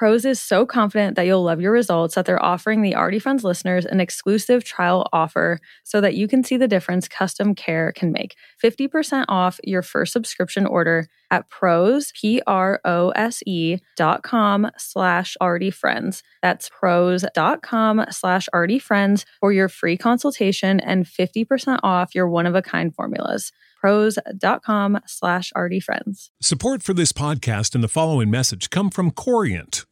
Prose is so confident that you'll love your results that they're offering the Already Friends listeners an exclusive trial offer so that you can see the difference custom care can make. 50% off your first subscription order at prose, P-R-O-S-E dot com slash already friends. That's prose dot com slash already friends for your free consultation and 50% off your one-of-a-kind formulas prose.com slash friends. Support for this podcast and the following message come from Corient.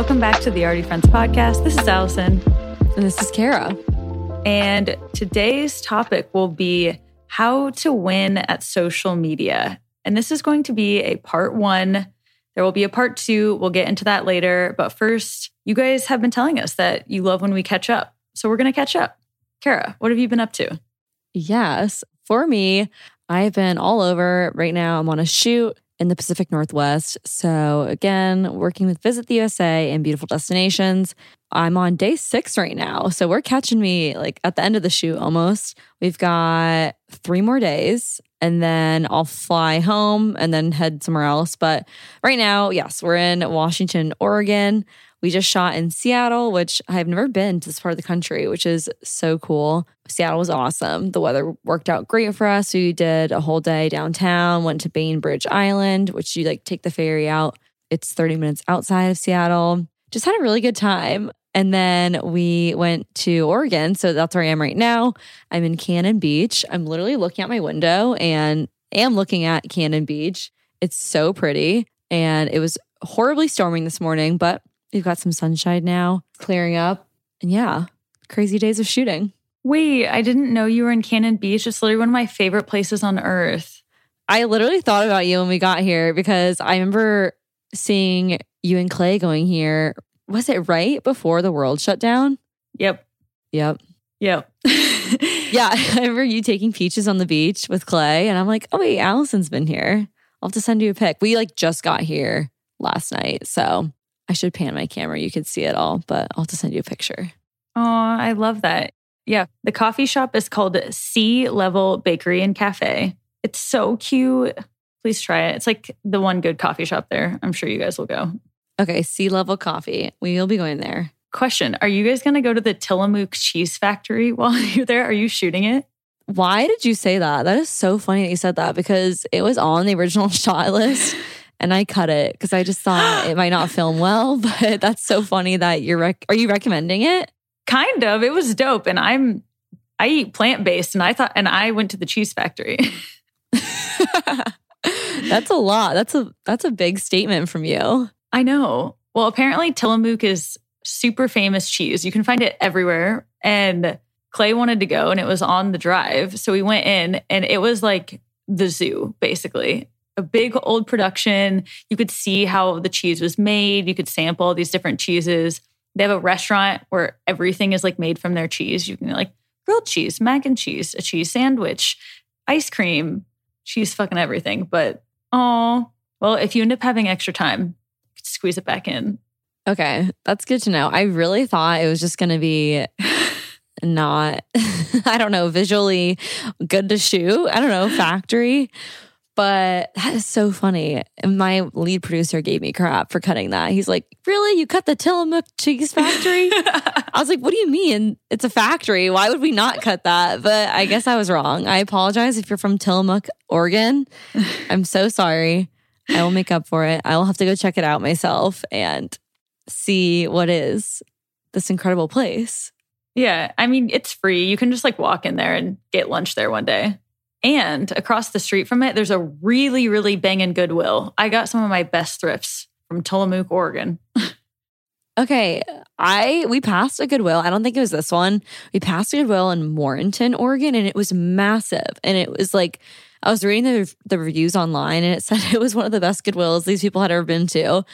Welcome back to the Already Friends podcast. This is Allison. And this is Kara. And today's topic will be how to win at social media. And this is going to be a part one. There will be a part two. We'll get into that later. But first, you guys have been telling us that you love when we catch up. So we're going to catch up. Kara, what have you been up to? Yes. For me, I've been all over. Right now, I'm on a shoot in the Pacific Northwest. So, again, working with Visit the USA and beautiful destinations. I'm on day six right now. So, we're catching me like at the end of the shoot almost. We've got three more days and then I'll fly home and then head somewhere else. But right now, yes, we're in Washington, Oregon. We just shot in Seattle, which I've never been to this part of the country, which is so cool. Seattle was awesome. The weather worked out great for us. We did a whole day downtown, went to Bainbridge Island, which you like take the ferry out. It's 30 minutes outside of Seattle. Just had a really good time. And then we went to Oregon. So that's where I am right now. I'm in Cannon Beach. I'm literally looking out my window and am looking at Cannon Beach. It's so pretty. And it was horribly storming this morning, but We've got some sunshine now, clearing up. And yeah, crazy days of shooting. Wait, I didn't know you were in Cannon Beach. It's literally one of my favorite places on earth. I literally thought about you when we got here because I remember seeing you and Clay going here. Was it right before the world shut down? Yep. Yep. Yep. yeah. I remember you taking peaches on the beach with Clay. And I'm like, oh, wait, Allison's been here. I'll have to send you a pic. We like just got here last night. So I should pan my camera. You could see it all, but I'll just send you a picture. Oh, I love that. Yeah. The coffee shop is called Sea Level Bakery and Cafe. It's so cute. Please try it. It's like the one good coffee shop there. I'm sure you guys will go. Okay, sea level coffee. We will be going there. Question Are you guys going to go to the Tillamook Cheese Factory while you're there? Are you shooting it? Why did you say that? That is so funny that you said that because it was on the original shot list and I cut it because I just thought it might not film well. But that's so funny that you're. Rec- are you recommending it? Kind of. It was dope. And I'm, I eat plant based and I thought, and I went to the cheese factory. that's a lot. That's a that's a big statement from you. I know. Well, apparently Tillamook is super famous cheese. You can find it everywhere. And Clay wanted to go and it was on the drive. So we went in and it was like the zoo, basically. A big old production. You could see how the cheese was made. You could sample all these different cheeses. They have a restaurant where everything is like made from their cheese. You can like grilled cheese, mac and cheese, a cheese sandwich, ice cream, cheese fucking everything. But oh, well, if you end up having extra time, squeeze it back in. Okay, that's good to know. I really thought it was just going to be not, I don't know, visually good to shoot. I don't know, factory. But that is so funny. And my lead producer gave me crap for cutting that. He's like, Really? You cut the Tillamook cheese factory? I was like, What do you mean? It's a factory. Why would we not cut that? But I guess I was wrong. I apologize if you're from Tillamook, Oregon. I'm so sorry. I will make up for it. I will have to go check it out myself and see what is this incredible place. Yeah. I mean, it's free. You can just like walk in there and get lunch there one day. And across the street from it, there's a really, really banging Goodwill. I got some of my best thrifts from Tillamook, Oregon. okay. I we passed a Goodwill. I don't think it was this one. We passed a Goodwill in Morganton, Oregon, and it was massive. And it was like I was reading the the reviews online and it said it was one of the best Goodwills these people had ever been to.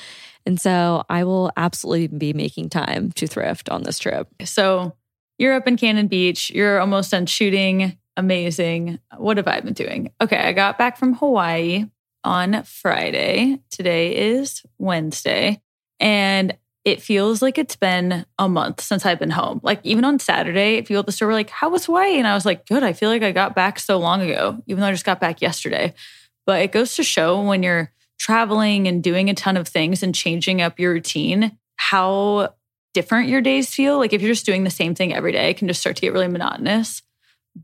And so I will absolutely be making time to thrift on this trip. So you're up in Cannon Beach. You're almost done shooting. Amazing. What have I been doing? Okay, I got back from Hawaii on Friday. Today is Wednesday. And it feels like it's been a month since I've been home. Like even on Saturday, if people at the store were like, How was Hawaii? And I was like, Good. I feel like I got back so long ago, even though I just got back yesterday. But it goes to show when you're traveling and doing a ton of things and changing up your routine, how different your days feel. Like if you're just doing the same thing every day, it can just start to get really monotonous.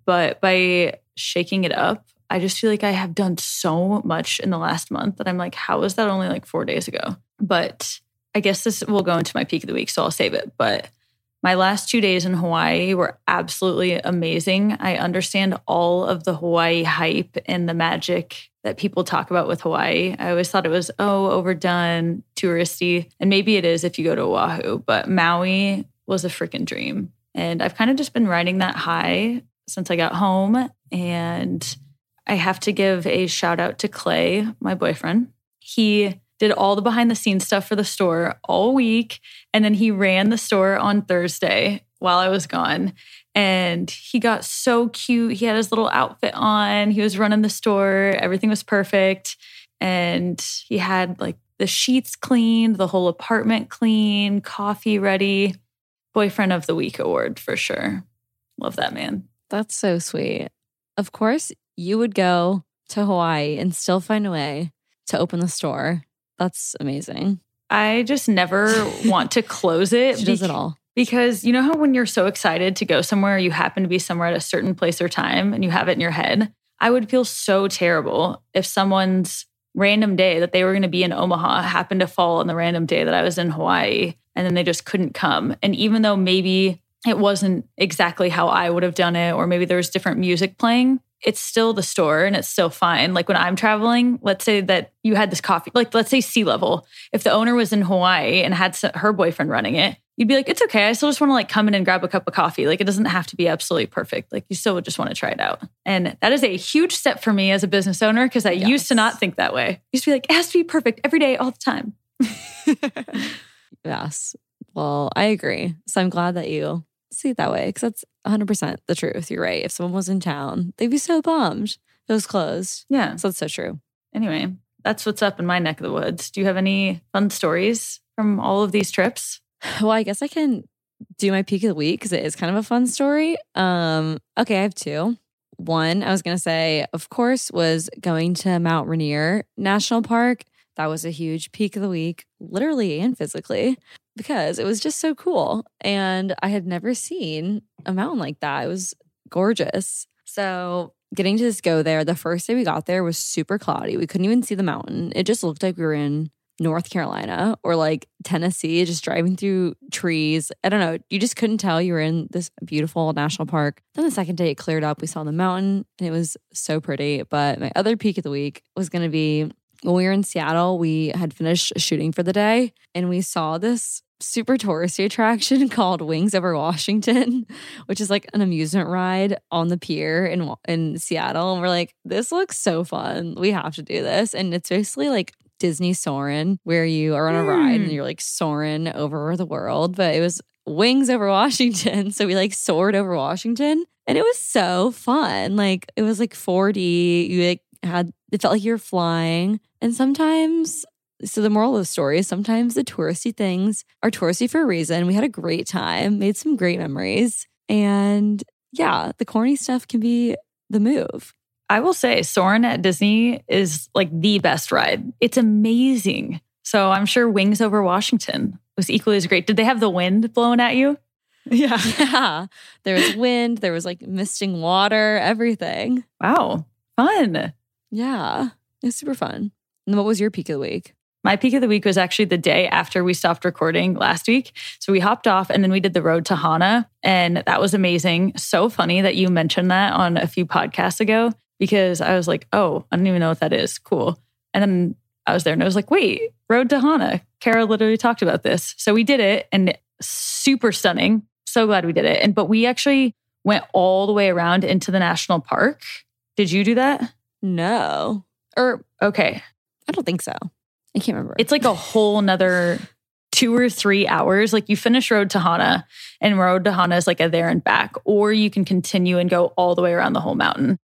But by shaking it up, I just feel like I have done so much in the last month that I'm like, how was that only like four days ago? But I guess this will go into my peak of the week, so I'll save it. But my last two days in Hawaii were absolutely amazing. I understand all of the Hawaii hype and the magic that people talk about with Hawaii. I always thought it was, oh, overdone, touristy. And maybe it is if you go to Oahu, but Maui was a freaking dream. And I've kind of just been riding that high since I got home. And I have to give a shout out to Clay, my boyfriend. He did all the behind the scenes stuff for the store all week. And then he ran the store on Thursday while I was gone. And he got so cute. He had his little outfit on. He was running the store. Everything was perfect. And he had like the sheets cleaned, the whole apartment clean, coffee ready. Boyfriend of the Week award for sure. Love that man. That's so sweet. Of course, you would go to Hawaii and still find a way to open the store. That's amazing. I just never want to close it. She does it all. Because you know how when you're so excited to go somewhere, you happen to be somewhere at a certain place or time and you have it in your head? I would feel so terrible if someone's random day that they were going to be in Omaha happened to fall on the random day that I was in Hawaii and then they just couldn't come. And even though maybe it wasn't exactly how I would have done it, or maybe there was different music playing, it's still the store and it's still fine. Like when I'm traveling, let's say that you had this coffee, like let's say sea level. If the owner was in Hawaii and had her boyfriend running it, you'd be like, it's okay. I still just want to like come in and grab a cup of coffee. Like it doesn't have to be absolutely perfect. Like you still would just want to try it out. And that is a huge step for me as a business owner because I yes. used to not think that way. I used to be like, it has to be perfect every day, all the time. yes. Well, I agree. So I'm glad that you see it that way because that's 100% the truth. You're right. If someone was in town, they'd be so bummed it was closed. Yeah. So that's so true. Anyway, that's what's up in my neck of the woods. Do you have any fun stories from all of these trips? Well, I guess I can do my peak of the week because it is kind of a fun story. Um, okay, I have two. one I was going to say, of course, was going to Mount Rainier National Park. That was a huge peak of the week, literally and physically, because it was just so cool. And I had never seen a mountain like that. It was gorgeous. So, getting to just go there, the first day we got there was super cloudy. We couldn't even see the mountain. It just looked like we were in North Carolina or like Tennessee, just driving through trees. I don't know. You just couldn't tell you were in this beautiful national park. Then the second day it cleared up. We saw the mountain and it was so pretty. But my other peak of the week was going to be when we were in Seattle. We had finished shooting for the day and we saw this super touristy attraction called Wings Over Washington, which is like an amusement ride on the pier in in Seattle. And we're like, this looks so fun. We have to do this. And it's basically like Disney Soarin', where you are on a ride and hmm. you're like soaring over the world. But it was wings over Washington. So we like soared over Washington and it was so fun. Like it was like 4D. You like had, it felt like you're flying. And sometimes, so the moral of the story is sometimes the touristy things are touristy for a reason. We had a great time, made some great memories. And yeah, the corny stuff can be the move. I will say, Soarin' at Disney is like the best ride. It's amazing. So I'm sure Wings Over Washington was equally as great. Did they have the wind blowing at you? Yeah. Yeah. There was wind, there was like misting water, everything. Wow. Fun. Yeah. It's super fun. And what was your peak of the week? My peak of the week was actually the day after we stopped recording last week. So we hopped off and then we did the road to Hana. And that was amazing. So funny that you mentioned that on a few podcasts ago because I was like, oh, I don't even know what that is. Cool. And then I was there and I was like, wait, Road to Hana. Kara literally talked about this. So we did it and super stunning. So glad we did it. And but we actually went all the way around into the national park. Did you do that? No. Or okay. I don't think so. I can't remember. It's like a whole nother two or three hours. Like you finish Road to Hana and Road to Hana is like a there and back, or you can continue and go all the way around the whole mountain.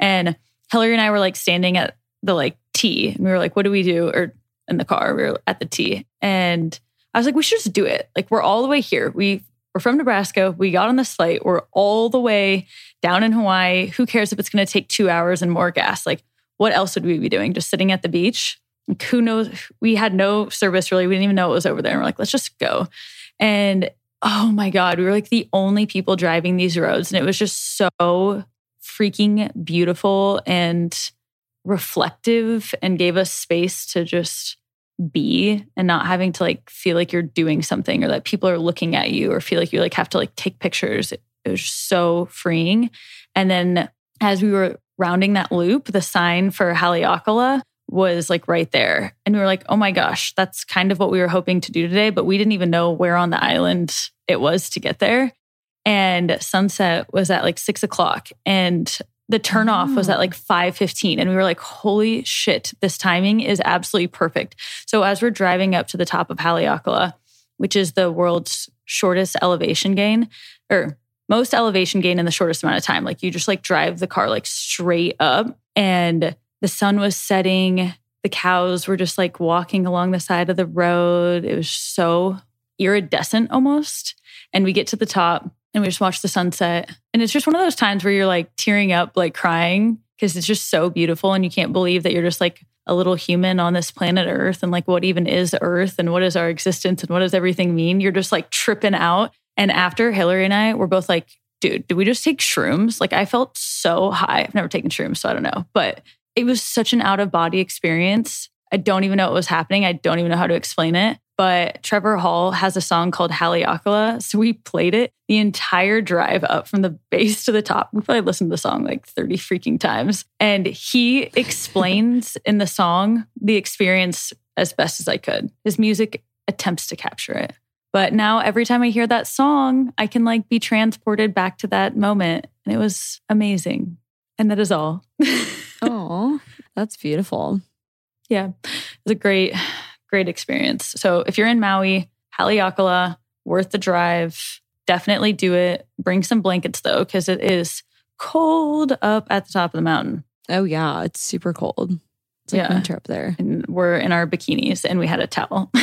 And Hillary and I were like standing at the like T and we were like, what do we do? Or in the car, we were at the T. And I was like, we should just do it. Like we're all the way here. We we're from Nebraska. We got on this flight. We're all the way down in Hawaii. Who cares if it's going to take two hours and more gas? Like, what else would we be doing? Just sitting at the beach? Like, who knows? We had no service really. We didn't even know it was over there. And we're like, let's just go. And oh my God, we were like the only people driving these roads. And it was just so freaking beautiful and reflective and gave us space to just be and not having to like feel like you're doing something or that people are looking at you or feel like you like have to like take pictures. It, it was so freeing. And then as we were rounding that loop, the sign for Haleakala was like right there. And we were like, oh my gosh, that's kind of what we were hoping to do today, but we didn't even know where on the island it was to get there and sunset was at like six o'clock and the turnoff oh. was at ah. like 5.15 and we were like holy shit this timing is absolutely perfect so as we're driving up to the top of haleakala which is the world's shortest elevation gain or most elevation gain in the shortest amount of time like you just like drive the car like straight up and the sun was setting the cows were just like walking along the side of the road it was so iridescent almost and we get to the top and we just watch the sunset. And it's just one of those times where you're like tearing up, like crying, because it's just so beautiful. And you can't believe that you're just like a little human on this planet Earth and like what even is Earth and what is our existence and what does everything mean. You're just like tripping out. And after Hillary and I were both like, dude, did we just take shrooms? Like I felt so high. I've never taken shrooms, so I don't know. But it was such an out of body experience. I don't even know what was happening. I don't even know how to explain it but Trevor Hall has a song called Haleakala. So we played it the entire drive up from the base to the top. We probably listened to the song like 30 freaking times. And he explains in the song the experience as best as I could. His music attempts to capture it. But now every time I hear that song, I can like be transported back to that moment. And it was amazing. And that is all. oh, that's beautiful. Yeah. It was a great great experience. So if you're in Maui, Haleakala, worth the drive. Definitely do it. Bring some blankets though, because it is cold up at the top of the mountain. Oh yeah, it's super cold. It's like yeah. winter up there. And we're in our bikinis and we had a towel.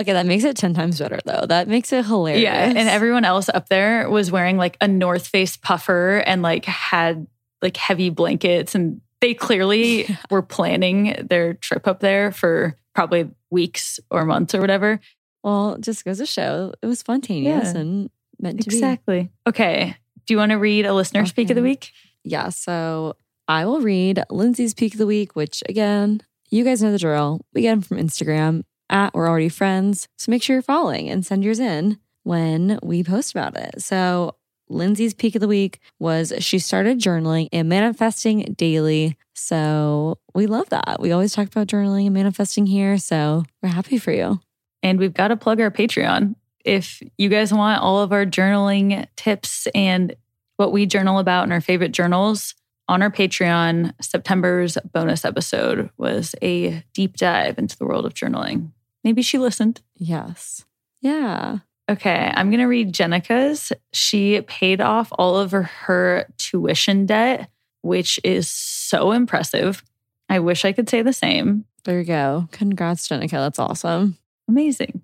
okay, that makes it 10 times better though. That makes it hilarious. Yeah. And everyone else up there was wearing like a North Face puffer and like had like heavy blankets and they clearly yeah. were planning their trip up there for probably weeks or months or whatever. Well, just goes to show it was spontaneous yeah. and meant to exactly. be. Exactly. Okay. Do you want to read a listener's okay. peak of the week? Yeah. So I will read Lindsay's peak of the week, which again, you guys know the drill. We get them from Instagram at We're Already Friends. So make sure you're following and send yours in when we post about it. So Lindsay's peak of the week was she started journaling and manifesting daily. So we love that. We always talk about journaling and manifesting here. So we're happy for you. And we've got to plug our Patreon. If you guys want all of our journaling tips and what we journal about in our favorite journals, on our Patreon, September's bonus episode was a deep dive into the world of journaling. Maybe she listened. Yes. Yeah. Okay, I'm going to read Jenica's. She paid off all of her, her tuition debt, which is so impressive. I wish I could say the same. There you go. Congrats, Jenica. That's awesome. Amazing.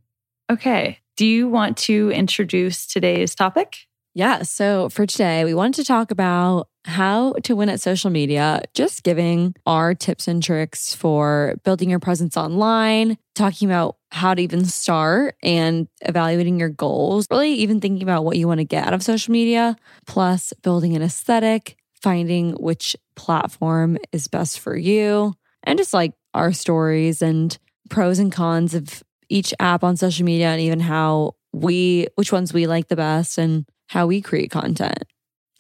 Okay. Do you want to introduce today's topic? Yeah. So for today, we wanted to talk about how to win at social media, just giving our tips and tricks for building your presence online, talking about how to even start and evaluating your goals, really even thinking about what you want to get out of social media, plus building an aesthetic, finding which platform is best for you, and just like our stories and pros and cons of each app on social media and even how we, which ones we like the best and how we create content.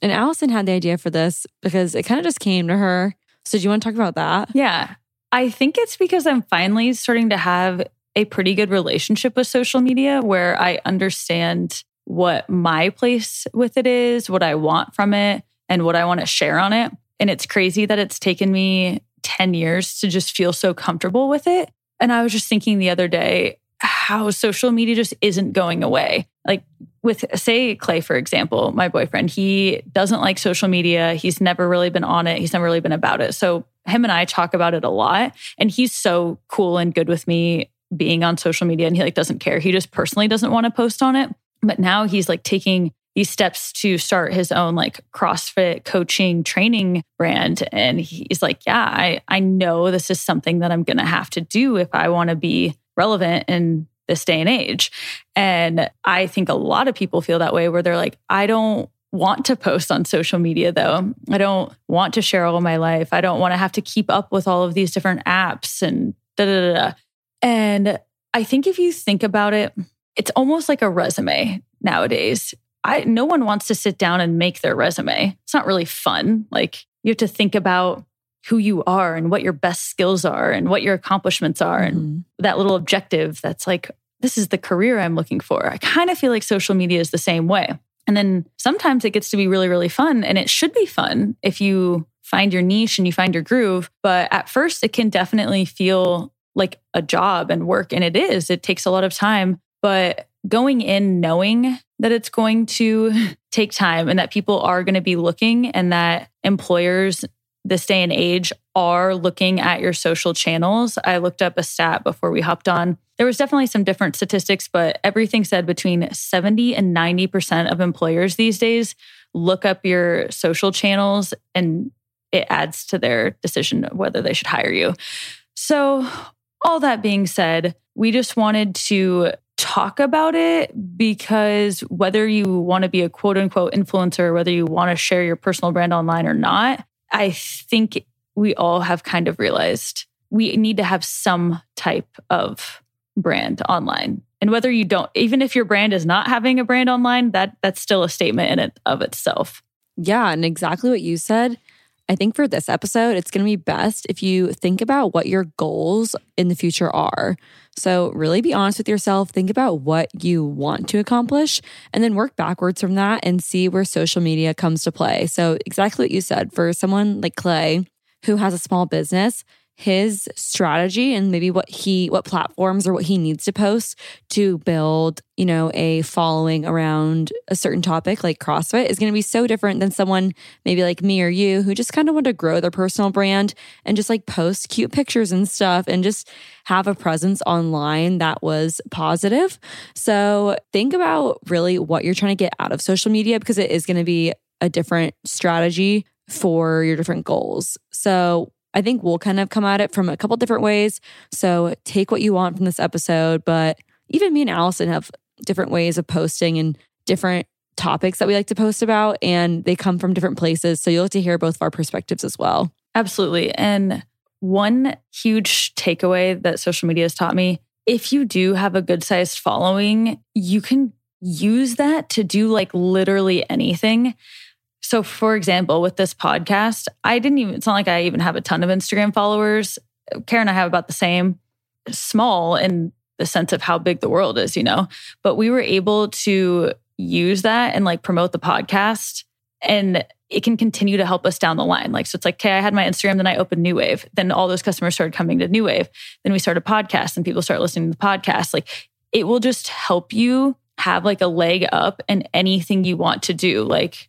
And Allison had the idea for this because it kind of just came to her. So, do you want to talk about that? Yeah. I think it's because I'm finally starting to have a pretty good relationship with social media where I understand what my place with it is, what I want from it, and what I want to share on it. And it's crazy that it's taken me 10 years to just feel so comfortable with it. And I was just thinking the other day how social media just isn't going away. Like with say Clay for example, my boyfriend, he doesn't like social media. He's never really been on it. He's never really been about it. So him and I talk about it a lot and he's so cool and good with me being on social media and he like doesn't care. He just personally doesn't want to post on it. But now he's like taking these steps to start his own like CrossFit coaching training brand. And he's like, yeah, I, I know this is something that I'm going to have to do if I want to be relevant in this day and age. And I think a lot of people feel that way where they're like, I don't want to post on social media though. I don't want to share all my life. I don't want to have to keep up with all of these different apps and da da da. And I think if you think about it, it's almost like a resume nowadays. I no one wants to sit down and make their resume. It's not really fun. Like you have to think about who you are and what your best skills are and what your accomplishments are mm-hmm. and that little objective that's like this is the career I'm looking for. I kind of feel like social media is the same way. And then sometimes it gets to be really really fun and it should be fun if you find your niche and you find your groove, but at first it can definitely feel like a job and work and it is. It takes a lot of time, but going in knowing that it's going to take time and that people are going to be looking and that employers this day and age are looking at your social channels. I looked up a stat before we hopped on. There was definitely some different statistics, but everything said between 70 and 90% of employers these days look up your social channels and it adds to their decision whether they should hire you. So, all that being said, we just wanted to talk about it because whether you want to be a quote unquote influencer, whether you want to share your personal brand online or not, I think we all have kind of realized we need to have some type of brand online. And whether you don't, even if your brand is not having a brand online, that that's still a statement in it of itself. Yeah, and exactly what you said. I think for this episode, it's going to be best if you think about what your goals in the future are. So, really be honest with yourself, think about what you want to accomplish, and then work backwards from that and see where social media comes to play. So, exactly what you said for someone like Clay who has a small business, his strategy and maybe what he what platforms or what he needs to post to build you know a following around a certain topic like crossfit is going to be so different than someone maybe like me or you who just kind of want to grow their personal brand and just like post cute pictures and stuff and just have a presence online that was positive so think about really what you're trying to get out of social media because it is going to be a different strategy for your different goals. So I think we'll kind of come at it from a couple different ways. So take what you want from this episode, but even me and Allison have different ways of posting and different topics that we like to post about, and they come from different places. So you'll get to hear both of our perspectives as well. Absolutely. And one huge takeaway that social media has taught me if you do have a good sized following, you can use that to do like literally anything. So, for example, with this podcast, I didn't even, it's not like I even have a ton of Instagram followers. Kara and I have about the same, small in the sense of how big the world is, you know, but we were able to use that and like promote the podcast and it can continue to help us down the line. Like, so it's like, okay, I had my Instagram, then I opened New Wave. Then all those customers started coming to New Wave. Then we started podcast and people start listening to the podcast. Like, it will just help you have like a leg up in anything you want to do. Like,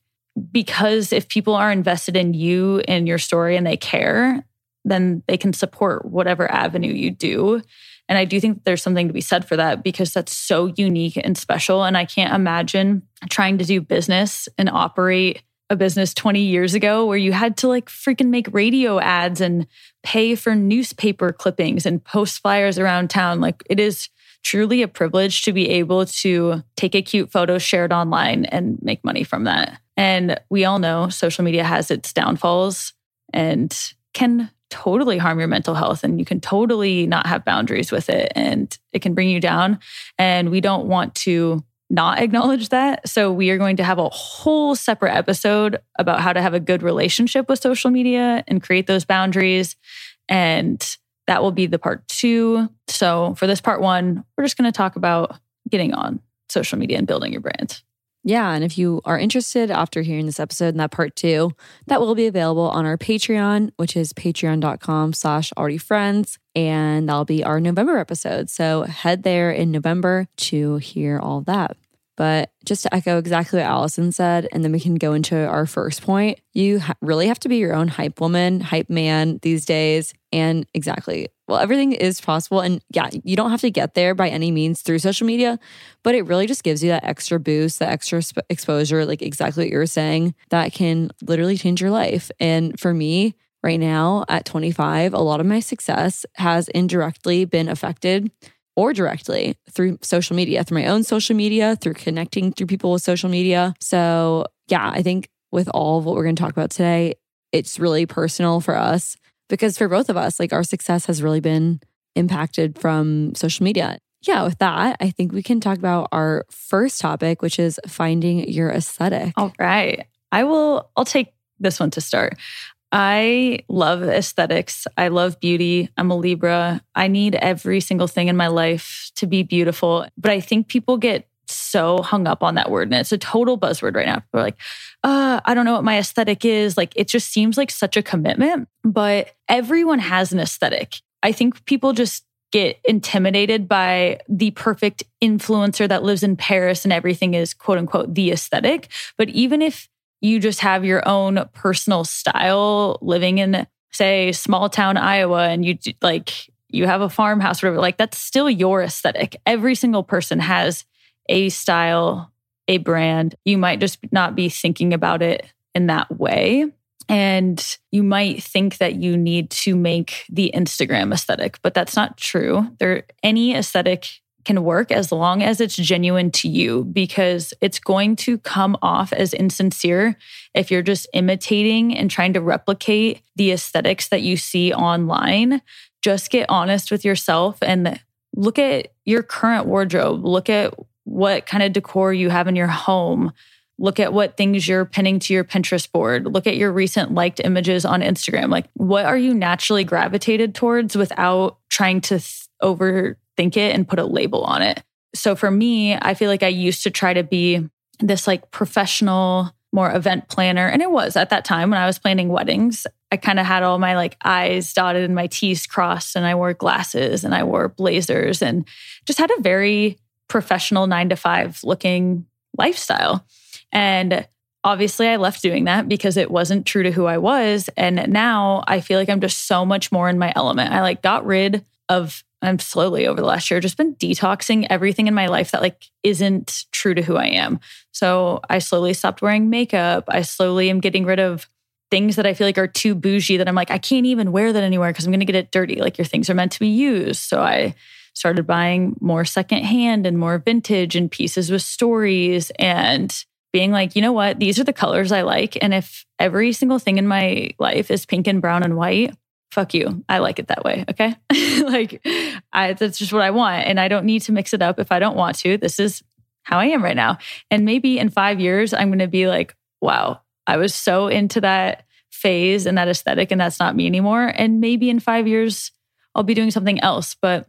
because if people are invested in you and your story and they care, then they can support whatever avenue you do. And I do think there's something to be said for that because that's so unique and special. And I can't imagine trying to do business and operate a business 20 years ago where you had to like freaking make radio ads and pay for newspaper clippings and post flyers around town. Like it is truly a privilege to be able to take a cute photo shared online and make money from that. And we all know social media has its downfalls and can totally harm your mental health and you can totally not have boundaries with it and it can bring you down. And we don't want to not acknowledge that. So we are going to have a whole separate episode about how to have a good relationship with social media and create those boundaries. And that will be the part two. So for this part one, we're just going to talk about getting on social media and building your brand. Yeah. And if you are interested after hearing this episode and that part two, that will be available on our Patreon, which is patreon.com slash already friends. And that'll be our November episode. So head there in November to hear all that. But just to echo exactly what Allison said, and then we can go into our first point, you ha- really have to be your own hype woman, hype man these days. And exactly, well, everything is possible. And yeah, you don't have to get there by any means through social media, but it really just gives you that extra boost, that extra sp- exposure, like exactly what you were saying, that can literally change your life. And for me, right now at 25, a lot of my success has indirectly been affected or directly through social media, through my own social media, through connecting through people with social media. So, yeah, I think with all of what we're going to talk about today, it's really personal for us because for both of us, like our success has really been impacted from social media. Yeah, with that, I think we can talk about our first topic, which is finding your aesthetic. All right. I will, I'll take this one to start. I love aesthetics. I love beauty. I'm a Libra. I need every single thing in my life to be beautiful. But I think people get so hung up on that word. And it's a total buzzword right now. We're like, uh, I don't know what my aesthetic is. Like, it just seems like such a commitment, but everyone has an aesthetic. I think people just get intimidated by the perfect influencer that lives in Paris and everything is quote unquote the aesthetic. But even if you just have your own personal style living in say small town Iowa and you like you have a farmhouse whatever like that's still your aesthetic. Every single person has a style a brand. You might just not be thinking about it in that way. And you might think that you need to make the Instagram aesthetic but that's not true. There any aesthetic can work as long as it's genuine to you because it's going to come off as insincere if you're just imitating and trying to replicate the aesthetics that you see online. Just get honest with yourself and look at your current wardrobe. Look at what kind of decor you have in your home. Look at what things you're pinning to your Pinterest board. Look at your recent liked images on Instagram. Like, what are you naturally gravitated towards without trying to over think it and put a label on it. So for me, I feel like I used to try to be this like professional, more event planner. And it was at that time when I was planning weddings. I kind of had all my like I's dotted and my T's crossed, and I wore glasses and I wore blazers and just had a very professional nine to five looking lifestyle. And obviously, I left doing that because it wasn't true to who I was. And now I feel like I'm just so much more in my element. I like got rid of I'm slowly over the last year just been detoxing everything in my life that like isn't true to who I am. So I slowly stopped wearing makeup. I slowly am getting rid of things that I feel like are too bougie that I'm like, I can't even wear that anywhere because I'm going to get it dirty. Like your things are meant to be used. So I started buying more secondhand and more vintage and pieces with stories and being like, you know what? These are the colors I like. And if every single thing in my life is pink and brown and white, fuck you. I like it that way. Okay. like I, that's just what I want. And I don't need to mix it up if I don't want to. This is how I am right now. And maybe in five years, I'm going to be like, wow, I was so into that phase and that aesthetic, and that's not me anymore. And maybe in five years, I'll be doing something else. But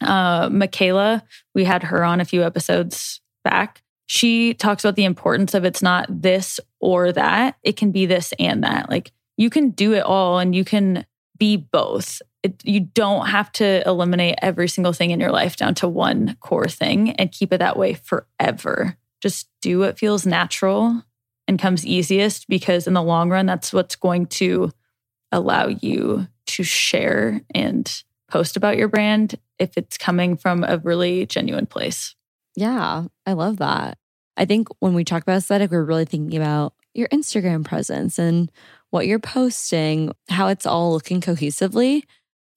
uh, Michaela, we had her on a few episodes back. She talks about the importance of it's not this or that, it can be this and that. Like you can do it all and you can be both. It, you don't have to eliminate every single thing in your life down to one core thing and keep it that way forever. Just do what feels natural and comes easiest because in the long run, that's what's going to allow you to share and post about your brand if it's coming from a really genuine place. Yeah, I love that. I think when we talk about aesthetic, we're really thinking about your Instagram presence and what you're posting, how it's all looking cohesively.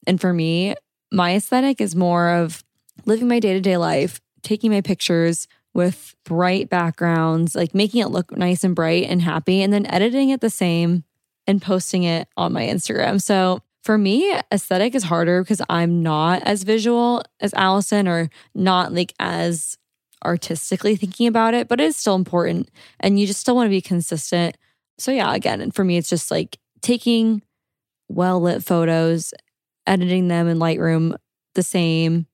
And for me, my aesthetic is more of living my day to day life, taking my pictures, with bright backgrounds, like making it look nice and bright and happy, and then editing it the same and posting it on my Instagram. So for me, aesthetic is harder because I'm not as visual as Allison or not like as artistically thinking about it, but it is still important. And you just still want to be consistent. So, yeah, again, and for me, it's just like taking well lit photos, editing them in Lightroom the same,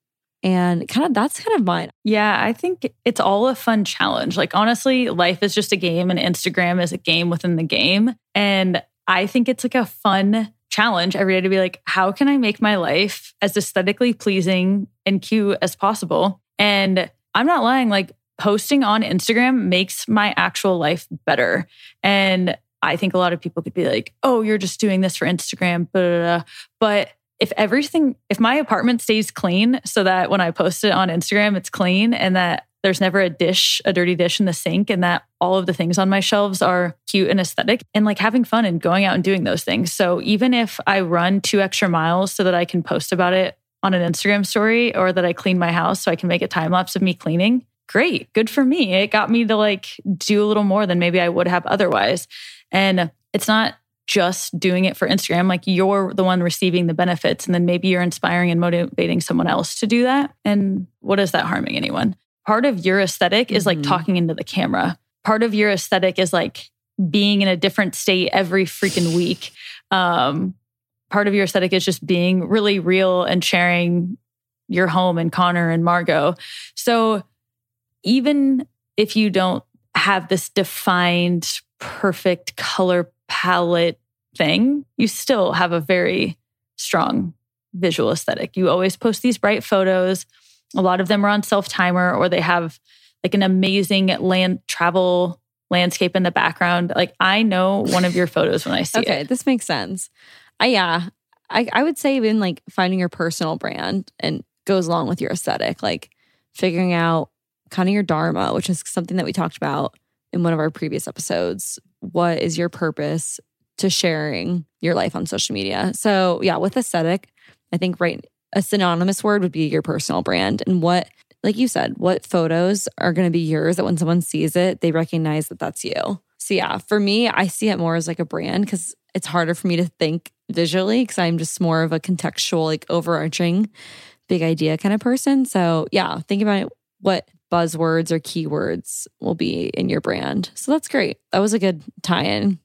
and kind of that's kind of mine. Yeah, I think it's all a fun challenge. Like, honestly, life is just a game and Instagram is a game within the game. And I think it's like a fun challenge every day to be like, how can I make my life as aesthetically pleasing and cute as possible? And I'm not lying, like, posting on Instagram makes my actual life better. And I think a lot of people could be like, oh, you're just doing this for Instagram, blah, blah, blah. but if everything, if my apartment stays clean so that when I post it on Instagram, it's clean and that there's never a dish, a dirty dish in the sink, and that all of the things on my shelves are cute and aesthetic and like having fun and going out and doing those things. So even if I run two extra miles so that I can post about it on an Instagram story or that I clean my house so I can make a time lapse of me cleaning, great, good for me. It got me to like do a little more than maybe I would have otherwise. And it's not just doing it for Instagram. Like you're the one receiving the benefits, and then maybe you're inspiring and motivating someone else to do that. And what is that harming anyone? Part of your esthetic is like mm-hmm. talking into the camera. Part of your aesthetic is like being in a different state every freaking week. Um, part of your aesthetic is just being really real and sharing your home and Connor and Margot. So even if you don't have this defined, perfect color palette thing, you still have a very strong visual aesthetic. You always post these bright photos. A lot of them are on self timer or they have like an amazing land travel landscape in the background. Like I know one of your photos when I see okay, it. Okay, this makes sense. I yeah. I, I would say even like finding your personal brand and goes along with your aesthetic, like figuring out kind of your dharma, which is something that we talked about in one of our previous episodes. What is your purpose to sharing your life on social media? So, yeah, with aesthetic, I think right a synonymous word would be your personal brand and what like you said, what photos are going to be yours that when someone sees it, they recognize that that's you. So, yeah, for me, I see it more as like a brand because it's harder for me to think visually because I'm just more of a contextual, like overarching big idea kind of person. So, yeah, think about what buzzwords or keywords will be in your brand. So that's great. That was a good tie in.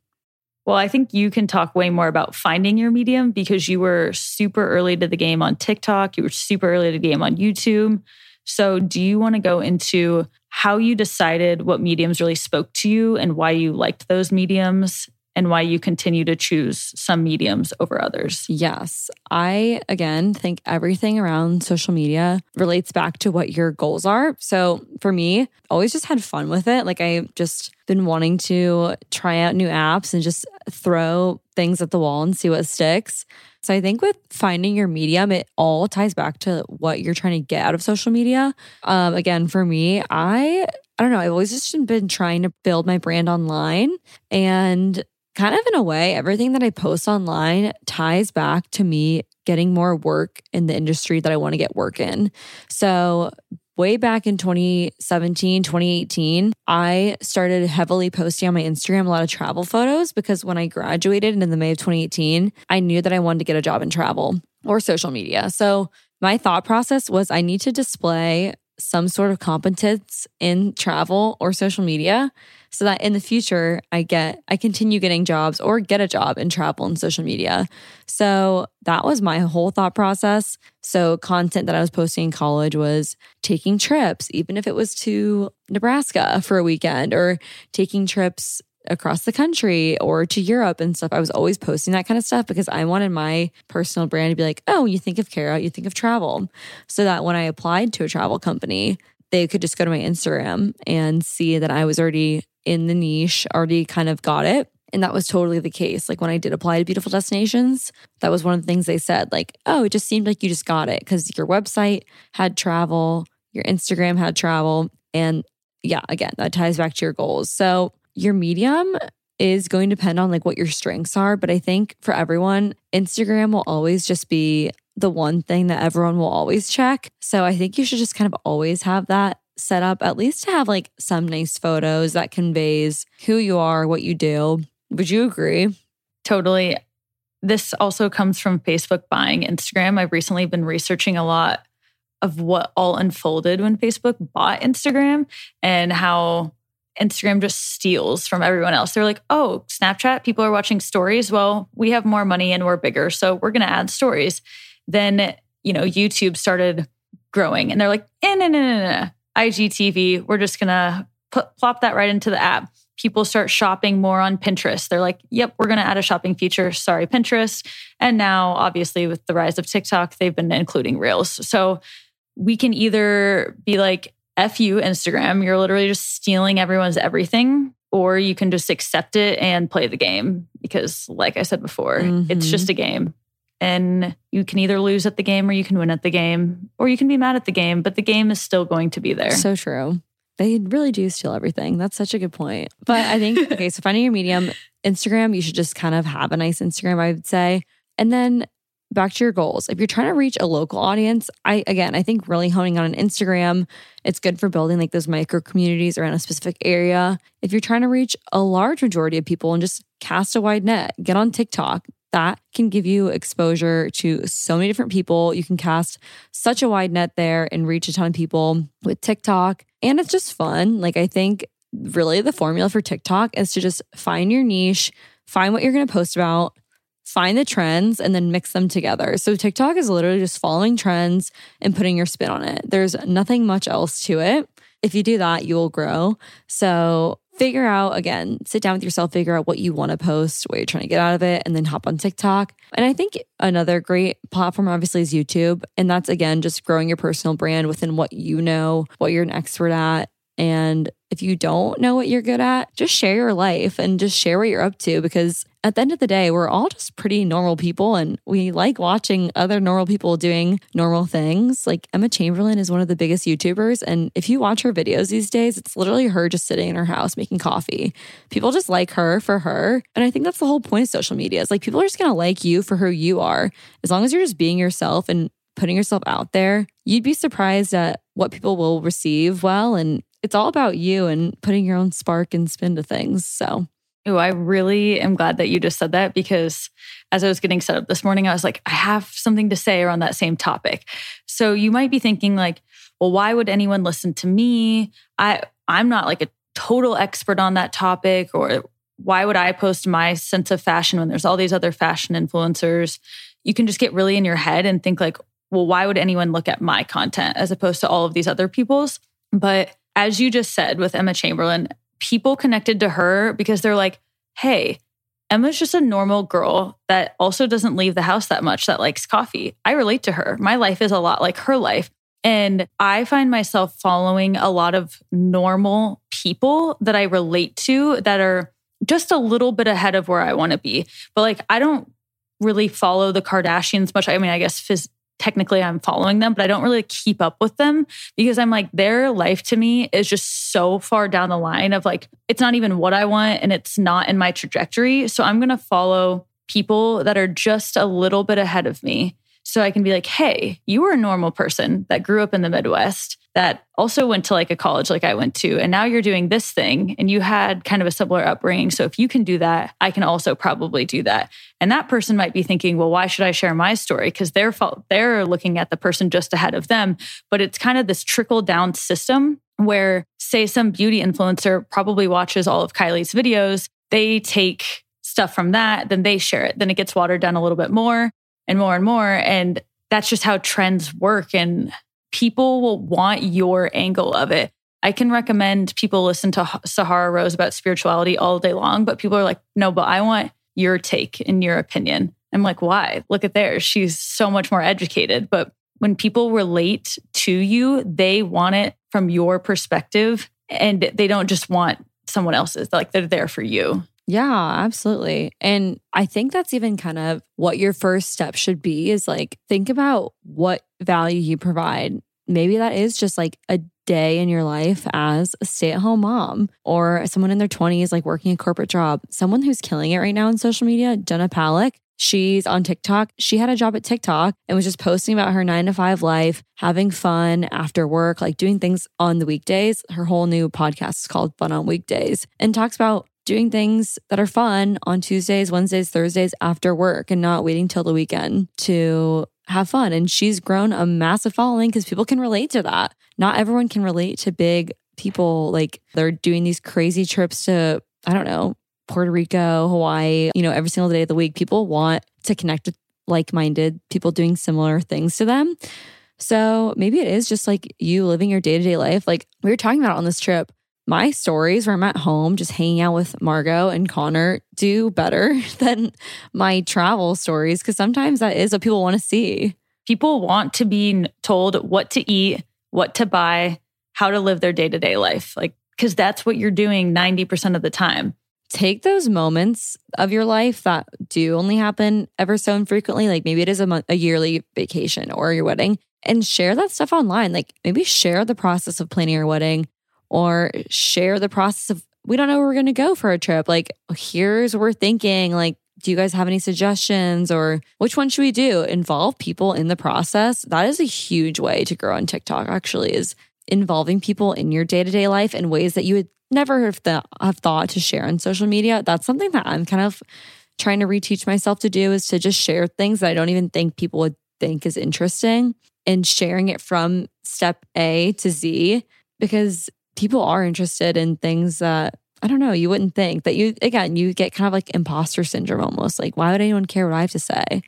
Well, I think you can talk way more about finding your medium because you were super early to the game on TikTok. You were super early to the game on YouTube. So, do you want to go into how you decided what mediums really spoke to you and why you liked those mediums and why you continue to choose some mediums over others. Yes. I, again, think everything around social media relates back to what your goals are. So for me, always just had fun with it. Like I just been wanting to try out new apps and just throw things at the wall and see what sticks. So I think with finding your medium, it all ties back to what you're trying to get out of social media. Um, again, for me, I I don't know, I've always just been trying to build my brand online and kind of in a way, everything that I post online ties back to me getting more work in the industry that I want to get work in. So way back in 2017, 2018, I started heavily posting on my Instagram a lot of travel photos because when I graduated in the May of 2018, I knew that I wanted to get a job in travel or social media. So my thought process was I need to display some sort of competence in travel or social media so that in the future I get I continue getting jobs or get a job in travel and social media. So that was my whole thought process. So content that I was posting in college was taking trips even if it was to Nebraska for a weekend or taking trips across the country or to Europe and stuff. I was always posting that kind of stuff because I wanted my personal brand to be like, oh, you think of Kara, you think of travel. So that when I applied to a travel company, they could just go to my Instagram and see that I was already in the niche, already kind of got it. And that was totally the case. Like when I did apply to beautiful destinations, that was one of the things they said, like, oh, it just seemed like you just got it because your website had travel, your Instagram had travel. And yeah, again, that ties back to your goals. So your medium is going to depend on like what your strengths are. But I think for everyone, Instagram will always just be the one thing that everyone will always check. So I think you should just kind of always have that set up, at least to have like some nice photos that conveys who you are, what you do. Would you agree? Totally. This also comes from Facebook buying Instagram. I've recently been researching a lot of what all unfolded when Facebook bought Instagram and how Instagram just steals from everyone else. They're like, oh, Snapchat, people are watching stories. Well, we have more money and we're bigger. So we're going to add stories. Then, you know, YouTube started growing and they're like, eh, no, no, no, no. IGTV, we're just going to plop that right into the app. People start shopping more on Pinterest. They're like, yep, we're going to add a shopping feature. Sorry, Pinterest. And now, obviously, with the rise of TikTok, they've been including Reels. So we can either be like, F you, Instagram. You're literally just stealing everyone's everything. Or you can just accept it and play the game because, like I said before, mm-hmm. it's just a game. And you can either lose at the game or you can win at the game, or you can be mad at the game, but the game is still going to be there. So true. They really do steal everything. That's such a good point. But I think, okay, so finding your medium, Instagram, you should just kind of have a nice Instagram, I would say. And then back to your goals. If you're trying to reach a local audience, I again, I think really honing on an Instagram, it's good for building like those micro communities around a specific area. If you're trying to reach a large majority of people and just cast a wide net, get on TikTok. That can give you exposure to so many different people. You can cast such a wide net there and reach a ton of people with TikTok. And it's just fun. Like, I think really the formula for TikTok is to just find your niche, find what you're going to post about, find the trends and then mix them together. So TikTok is literally just following trends and putting your spin on it. There's nothing much else to it. If you do that, you will grow. So figure out again, sit down with yourself, figure out what you want to post, what you're trying to get out of it, and then hop on TikTok. And I think another great platform, obviously, is YouTube. And that's again, just growing your personal brand within what you know, what you're an expert at, and if you don't know what you're good at, just share your life and just share what you're up to because at the end of the day, we're all just pretty normal people and we like watching other normal people doing normal things. Like Emma Chamberlain is one of the biggest YouTubers. And if you watch her videos these days, it's literally her just sitting in her house making coffee. People just like her for her. And I think that's the whole point of social media is like people are just going to like you for who you are. As long as you're just being yourself and putting yourself out there, you'd be surprised at what people will receive well and it's all about you and putting your own spark and spin to things. So, Oh, I really am glad that you just said that because as I was getting set up this morning, I was like, I have something to say around that same topic. So you might be thinking like, well, why would anyone listen to me? I I'm not like a total expert on that topic or why would I post my sense of fashion when there's all these other fashion influencers? You can just get really in your head and think like, well, why would anyone look at my content as opposed to all of these other people's? But as you just said with Emma Chamberlain, people connected to her because they're like, hey, Emma's just a normal girl that also doesn't leave the house that much, that likes coffee. I relate to her. My life is a lot like her life. And I find myself following a lot of normal people that I relate to that are just a little bit ahead of where I want to be. But like, I don't really follow the Kardashians much. I mean, I guess phys- technically I'm following them, but I don't really keep up with them because I'm like, their life to me is just so far down the line of like, it's not even what I want and it's not in my trajectory. So I'm going to follow people that are just a little bit ahead of me. So I can be like, hey, you were a normal person that grew up in the Midwest that also went to like a college like I went to. And now you're doing this thing and you had kind of a similar upbringing. So if you can do that, I can also probably do that. And that person might be thinking, well, why should I share my story? Because they're, they're looking at the person just ahead of them. But it's kind of this trickle down system where, say, some beauty influencer probably watches all of Kylie's videos. They take stuff from that, then they share it. Then it gets watered down a little bit more and more and more. And that's just how trends work. And people will want your angle of it. I can recommend people listen to Sahara Rose about spirituality all day long, but people are like, no, but I want your take and your opinion. I'm like, why? Look at theirs. She's so much more educated. But when people relate to you, they want it from your perspective and they don't just want someone else's. Like they're there for you. Yeah, absolutely. And I think that's even kind of what your first step should be is like think about what value you provide. Maybe that is just like a day in your life as a stay at home mom or someone in their 20s, like working a corporate job. Someone who's killing it right now in social media, Jenna Palek. She's on TikTok. She had a job at TikTok and was just posting about her nine to five life, having fun after work, like doing things on the weekdays. Her whole new podcast is called Fun on Weekdays and talks about doing things that are fun on Tuesdays, Wednesdays, Thursdays after work and not waiting till the weekend to have fun. And she's grown a massive following because people can relate to that. Not everyone can relate to big people like they're doing these crazy trips to, I don't know, Puerto Rico, Hawaii, you know, every single day of the week. People want to connect with like minded people doing similar things to them. So maybe it is just like you living your day to day life. Like we were talking about on this trip, my stories where I'm at home just hanging out with Margot and Connor do better than my travel stories because sometimes that is what people want to see. People want to be told what to eat, what to buy, how to live their day to day life. Like, because that's what you're doing 90% of the time. Take those moments of your life that do only happen ever so infrequently, like maybe it is a, month, a yearly vacation or your wedding, and share that stuff online. Like maybe share the process of planning your wedding or share the process of we don't know where we're going to go for a trip. Like, here's what we're thinking. Like, do you guys have any suggestions or which one should we do? Involve people in the process. That is a huge way to grow on TikTok, actually, is involving people in your day to day life in ways that you would never have, th- have thought to share on social media. That's something that I'm kind of trying to reteach myself to do is to just share things that I don't even think people would think is interesting and sharing it from step A to Z because people are interested in things that I don't know, you wouldn't think that you, again, you get kind of like imposter syndrome almost. Like, why would anyone care what I have to say?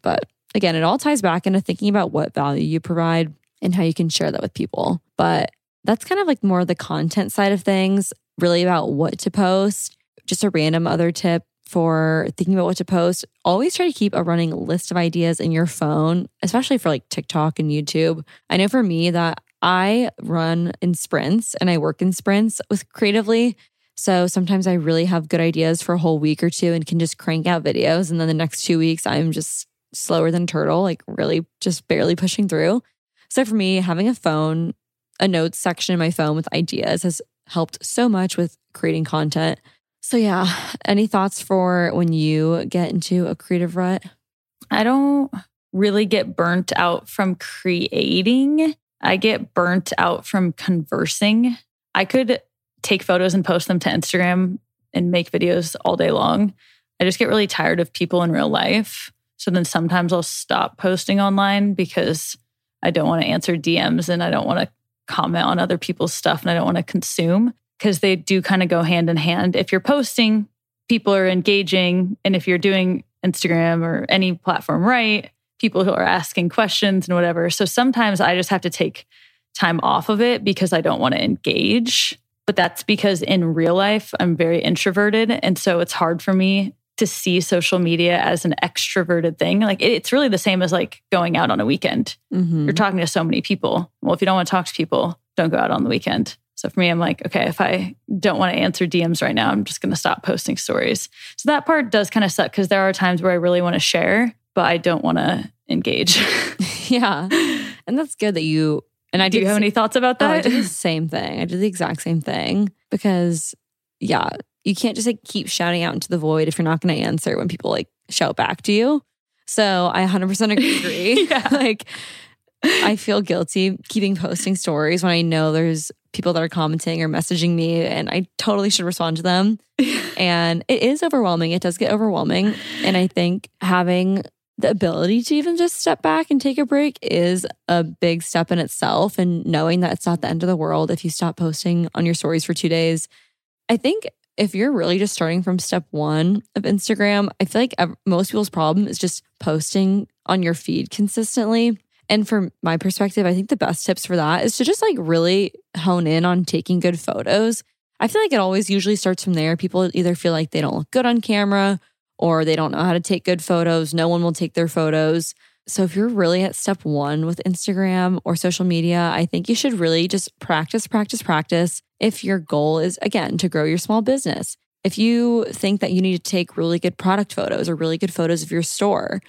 But again, it all ties back into thinking about what value you provide and how you can share that with people. But that's kind of like more the content side of things, really about what to post. Just a random other tip for thinking about what to post. Always try to keep a running list of ideas in your phone, especially for like TikTok and YouTube. I know for me that I run in sprints and I work in sprints with creatively. So sometimes I really have good ideas for a whole week or two and can just crank out videos. And then the next two weeks, I'm just slower than turtle, like really just barely pushing through. So for me, having a phone, a notes section in my phone with ideas has helped so much with creating content. So yeah, any thoughts for when you get into a creative rut? I don't really get burnt out from creating. I get burnt out from conversing. I could take photos and post them to Instagram and make videos all day long. I just get really tired of people in real life. So then sometimes I'll stop posting online because I don't want to answer DMs and I don't want to comment on other people's stuff and I don't want to consume because they do kind of go hand in hand. If you're posting, people are engaging. And if you're doing Instagram or any platform right, people who are asking questions and whatever. So sometimes I just have to take time off of it because I don't want to engage. But that's because in real life, I'm very introverted. And so it's hard for me to see social media as an extroverted thing. Like it's really the same as like going out on a weekend. Mhm. You're talking to so many people. Well, if you don't want to talk to people, don't go out on the weekend. So for me, I'm like, okay, if I don't want to answer DMs right now, I'm just going to stop posting stories. So that part does kind of suck because there are times where I really want to share, but I don't want to engage. yeah. And that's good that you and I Do you have any thoughts about Oh, I that? did the same thing. I did the exact same thing because, yeah, you can't just like keep shouting out into the void if you're not going to answer when people like shout back to you. So I 100% agree. Yeah. like, I feel guilty keeping posting stories when I know there's people that are commenting or messaging me, and I totally should respond to them. And it is overwhelming. It does get overwhelming. And I think having the ability to even just step back and take a break is a big step in itself. And knowing that it's not the end of the world if you stop posting on your stories for two days. I think if you're really just starting from step one of Instagram, I feel like most people's problem is just posting on your feed consistently. And from my perspective, I think the best tips for that is to just like really hone in on taking good photos. I feel like it always usually starts from there. People either feel like they don't look good on camera or they don't know how to take good photos. No one will take their photos. So if you're really at step one with Instagram or social media, I think you should really just practice, practice, practice. If your goal is, again, to grow your small business, if you think that you need to take really good product photos or really good photos of your store,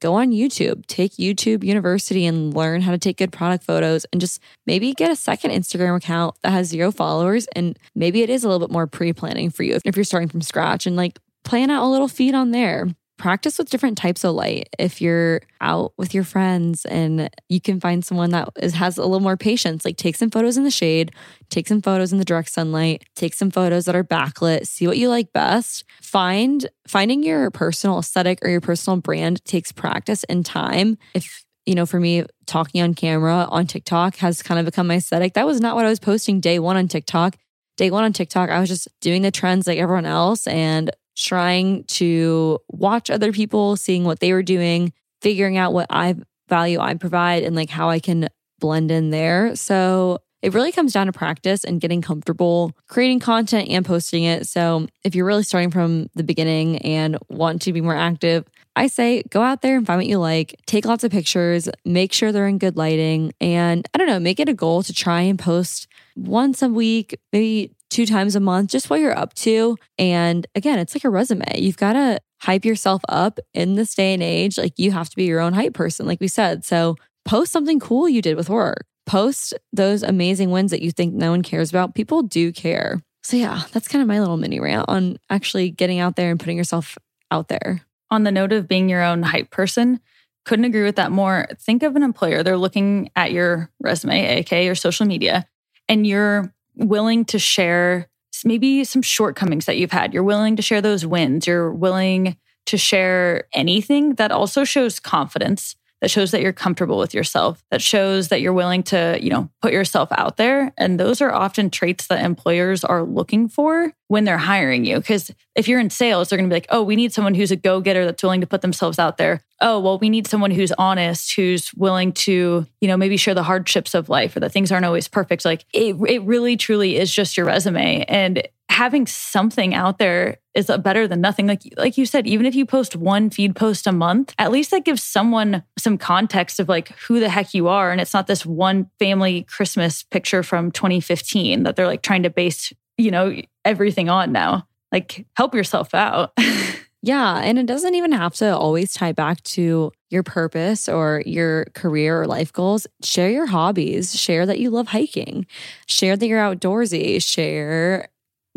go on YouTube, take YouTube University and learn how to take good product photos and just maybe get a second Instagram account that has zero followers. And maybe it is a little bit more pre planning for you if, if you're starting from scratch and like plan out a little feed on there. Practice with different types of light. If you're out with your friends and you can find someone that is, has a little more patience, like take some photos in the shade, take some photos in the direct sunlight, take some photos that are backlit, see what you like best. Find finding your personal aesthetic or your personal brand takes practice and time. If you know, for me, talking on camera on TikTok has kind of become my aesthetic. That was not what I was posting day one on TikTok. Day one on TikTok, I was just doing the trends like everyone else and trying to watch other people, seeing what they were doing, figuring out what I value I provide and like how I can blend in there. So it really comes down to practice and getting comfortable creating content and posting it. So if you're really starting from the beginning and want to be more active, I say go out there and find what you like, take lots of pictures, make sure they're in good lighting, and I don't know, make it a goal to try and post once a week, maybe two times a month, just what you're up to. And again, it's like a resume. You've got to hype yourself up in this day and age. Like you have to be your own hype person, like we said. So post something cool you did with work. Post those amazing wins that you think no one cares about. People do care. So, yeah, that's kind of my little mini rant on actually getting out there and putting yourself out there. on the note of being your own hype person, couldn't agree with that more. Think of an employer. They're looking at your resume, aka your social media, and you're willing to share maybe some shortcomings that you've had. You're willing to share those wins. You're willing to share anything that also shows confidence. That shows that you're comfortable with yourself. That shows that you're willing to, you know, put yourself out there. And those are often traits that employers are looking for when they're hiring you. Because if you're in sales, they're going to be like, oh, we need someone who's a go getter that's willing to put themselves out there. Oh, well, we need someone who's honest, who's willing to, you know, maybe share the hardships of life or that things aren't always perfect. Like it, it really truly is just your resume. And having something out there is better than nothing. Like, like you said, even if you post one feed post a month, at least that gives someone some context of like who the heck you are. And it's not this one family Christmas picture from 2015 that they're like trying to base, you know, everything on now. Like, help yourself out. Yeah. And it doesn't even have to always tie back to your purpose or your career or life goals. Share your hobbies, share that you love hiking, share that you're outdoorsy, share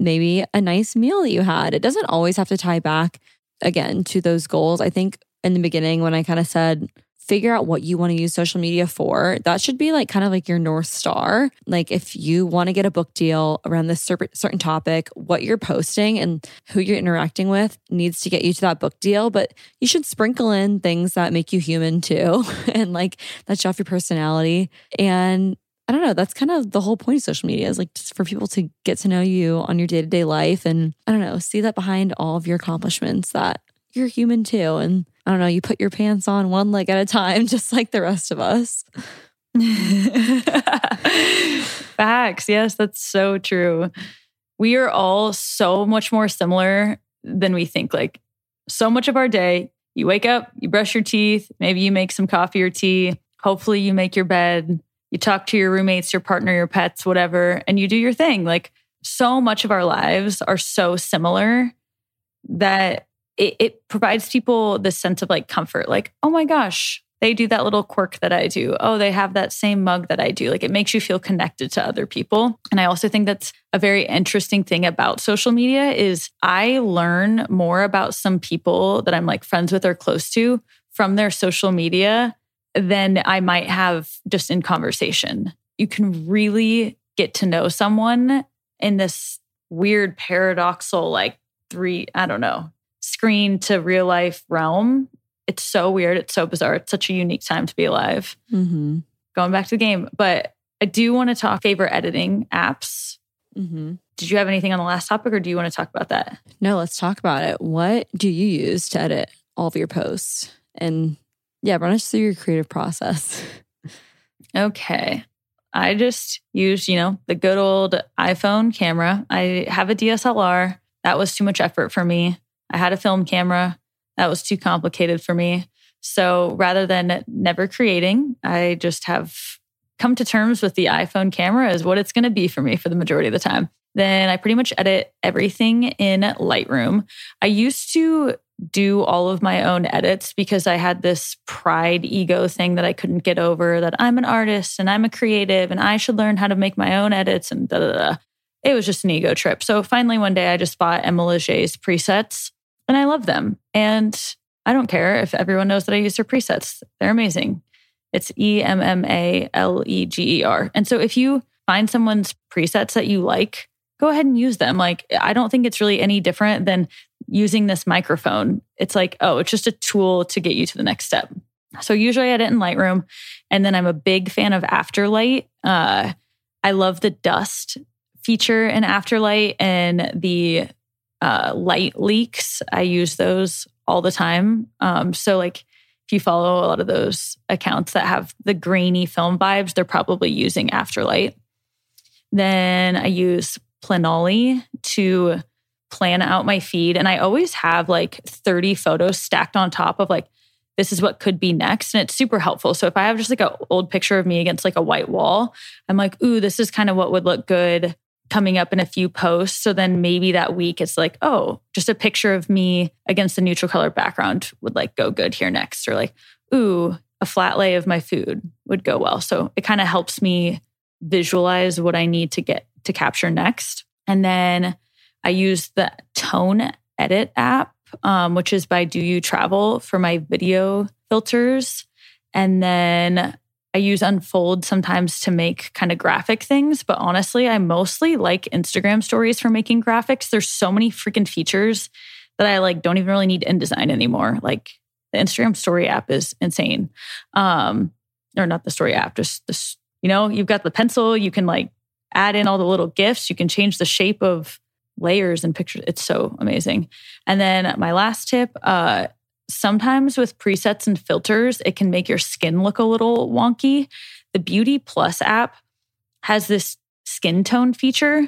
maybe a nice meal that you had. It doesn't always have to tie back again to those goals. I think in the beginning, when I kind of said, figure out what you want to use social media for. That should be like kind of like your North Star. Like if you want to get a book deal around this certain topic, what you're posting and who you're interacting with needs to get you to that book deal. But you should sprinkle in things that make you human too and like that off your personality. And I don't know, that's kind of the whole point of social media is like just for people to get to know you on your day to day life. And I don't know, see that behind all of your accomplishments that you're human too. And I don't know, you put your pants on one leg at a time, just like the rest of us. Facts. Yes, that's so true. We are all so much more similar than we think. Like, so much of our day. You wake up, you brush your teeth, maybe you make some coffee or tea. Hopefully, you make your bed, you talk to your roommates, your partner, your pets, whatever, and you do your thing. Like, so much of our lives are so similar that it, it provides people this sense of like comfort, like, oh my gosh, they do that little quirk that I do. Oh, they have that same mug that I do. Like it makes you feel connected to other people. And I also think that's a very interesting thing about social media is I learn more about some people that I'm like friends with or close to from their social media than I might have just in conversation. You can really get to know someone in this weird paradoxal like three, I don't know, screen to real life realm. It's so weird. It's so bizarre. It's such a unique time to be alive. Mm-hmm. Going back to the game, but I do want to talk favorite editing apps. Mm-hmm. Did you have anything on the last topic or do you want to talk about that? No, let's talk about it. What do you use to edit all of your posts? And yeah, run us through your creative process. Okay. I just used, you know, the good old iPhone camera. I have a DSLR. That was too much effort for me. I had a film camera. That was too complicated for me. So rather than never creating, I just have come to terms with the iPhone camera as what it's going to be for me for the majority of the time. Then I pretty much edit everything in Lightroom. I used to do all of my own edits because I had this pride ego thing that I couldn't get over that I'm an artist and I'm a creative and I should learn how to make my own edits and da da da. It was just an ego trip. So finally, one day I just bought Emma Leger's presets and I love them. And I don't care if everyone knows that I use her presets, they're amazing. It's E M M A L E G E R. And so if you find someone's presets that you like, go ahead and use them. Like, I don't think it's really any different than using this microphone. It's like, oh, it's just a tool to get you to the next step. So usually I edit in Lightroom. And then I'm a big fan of Afterlight. Uh, I love the dust feature in Afterlight and the uh, light leaks. I use those all the time. Um, so, like, if you follow a lot of those accounts that have the grainy film vibes, they're probably using Afterlight. Then I use Planoly to plan out my feed. And I always have like 30 photos stacked on top of like, this is what could be next. And it's super helpful. So if I have just like an old picture of me against like a white wall, I'm like, ooh, this is kind of what would look good coming up in a few posts. So then maybe that week it's like, oh, just a picture of me against a neutral color background would like go good here next. Or like, ooh, a flat lay of my food would go well. So it kind of helps me visualize what I need to get to capture next. And then I use the Tone Edit app, um, which is by Do You Travel for my video filters. And then I use Unfold sometimes to make kind of graphic things. But honestly, I mostly like Instagram stories for making graphics. There's so many freaking features that I like don't even really need InDesign anymore. Like the Instagram story app is insane. Um, or not the story app, just this, you know, you've got the pencil, you can like add in all the little gifts. You can change the shape of layers and pictures. It's so amazing. And then my last tip, uh, sometimes with presets and filters, it can make your skin look a little wonky. The Beauty Plus app has this skin tone feature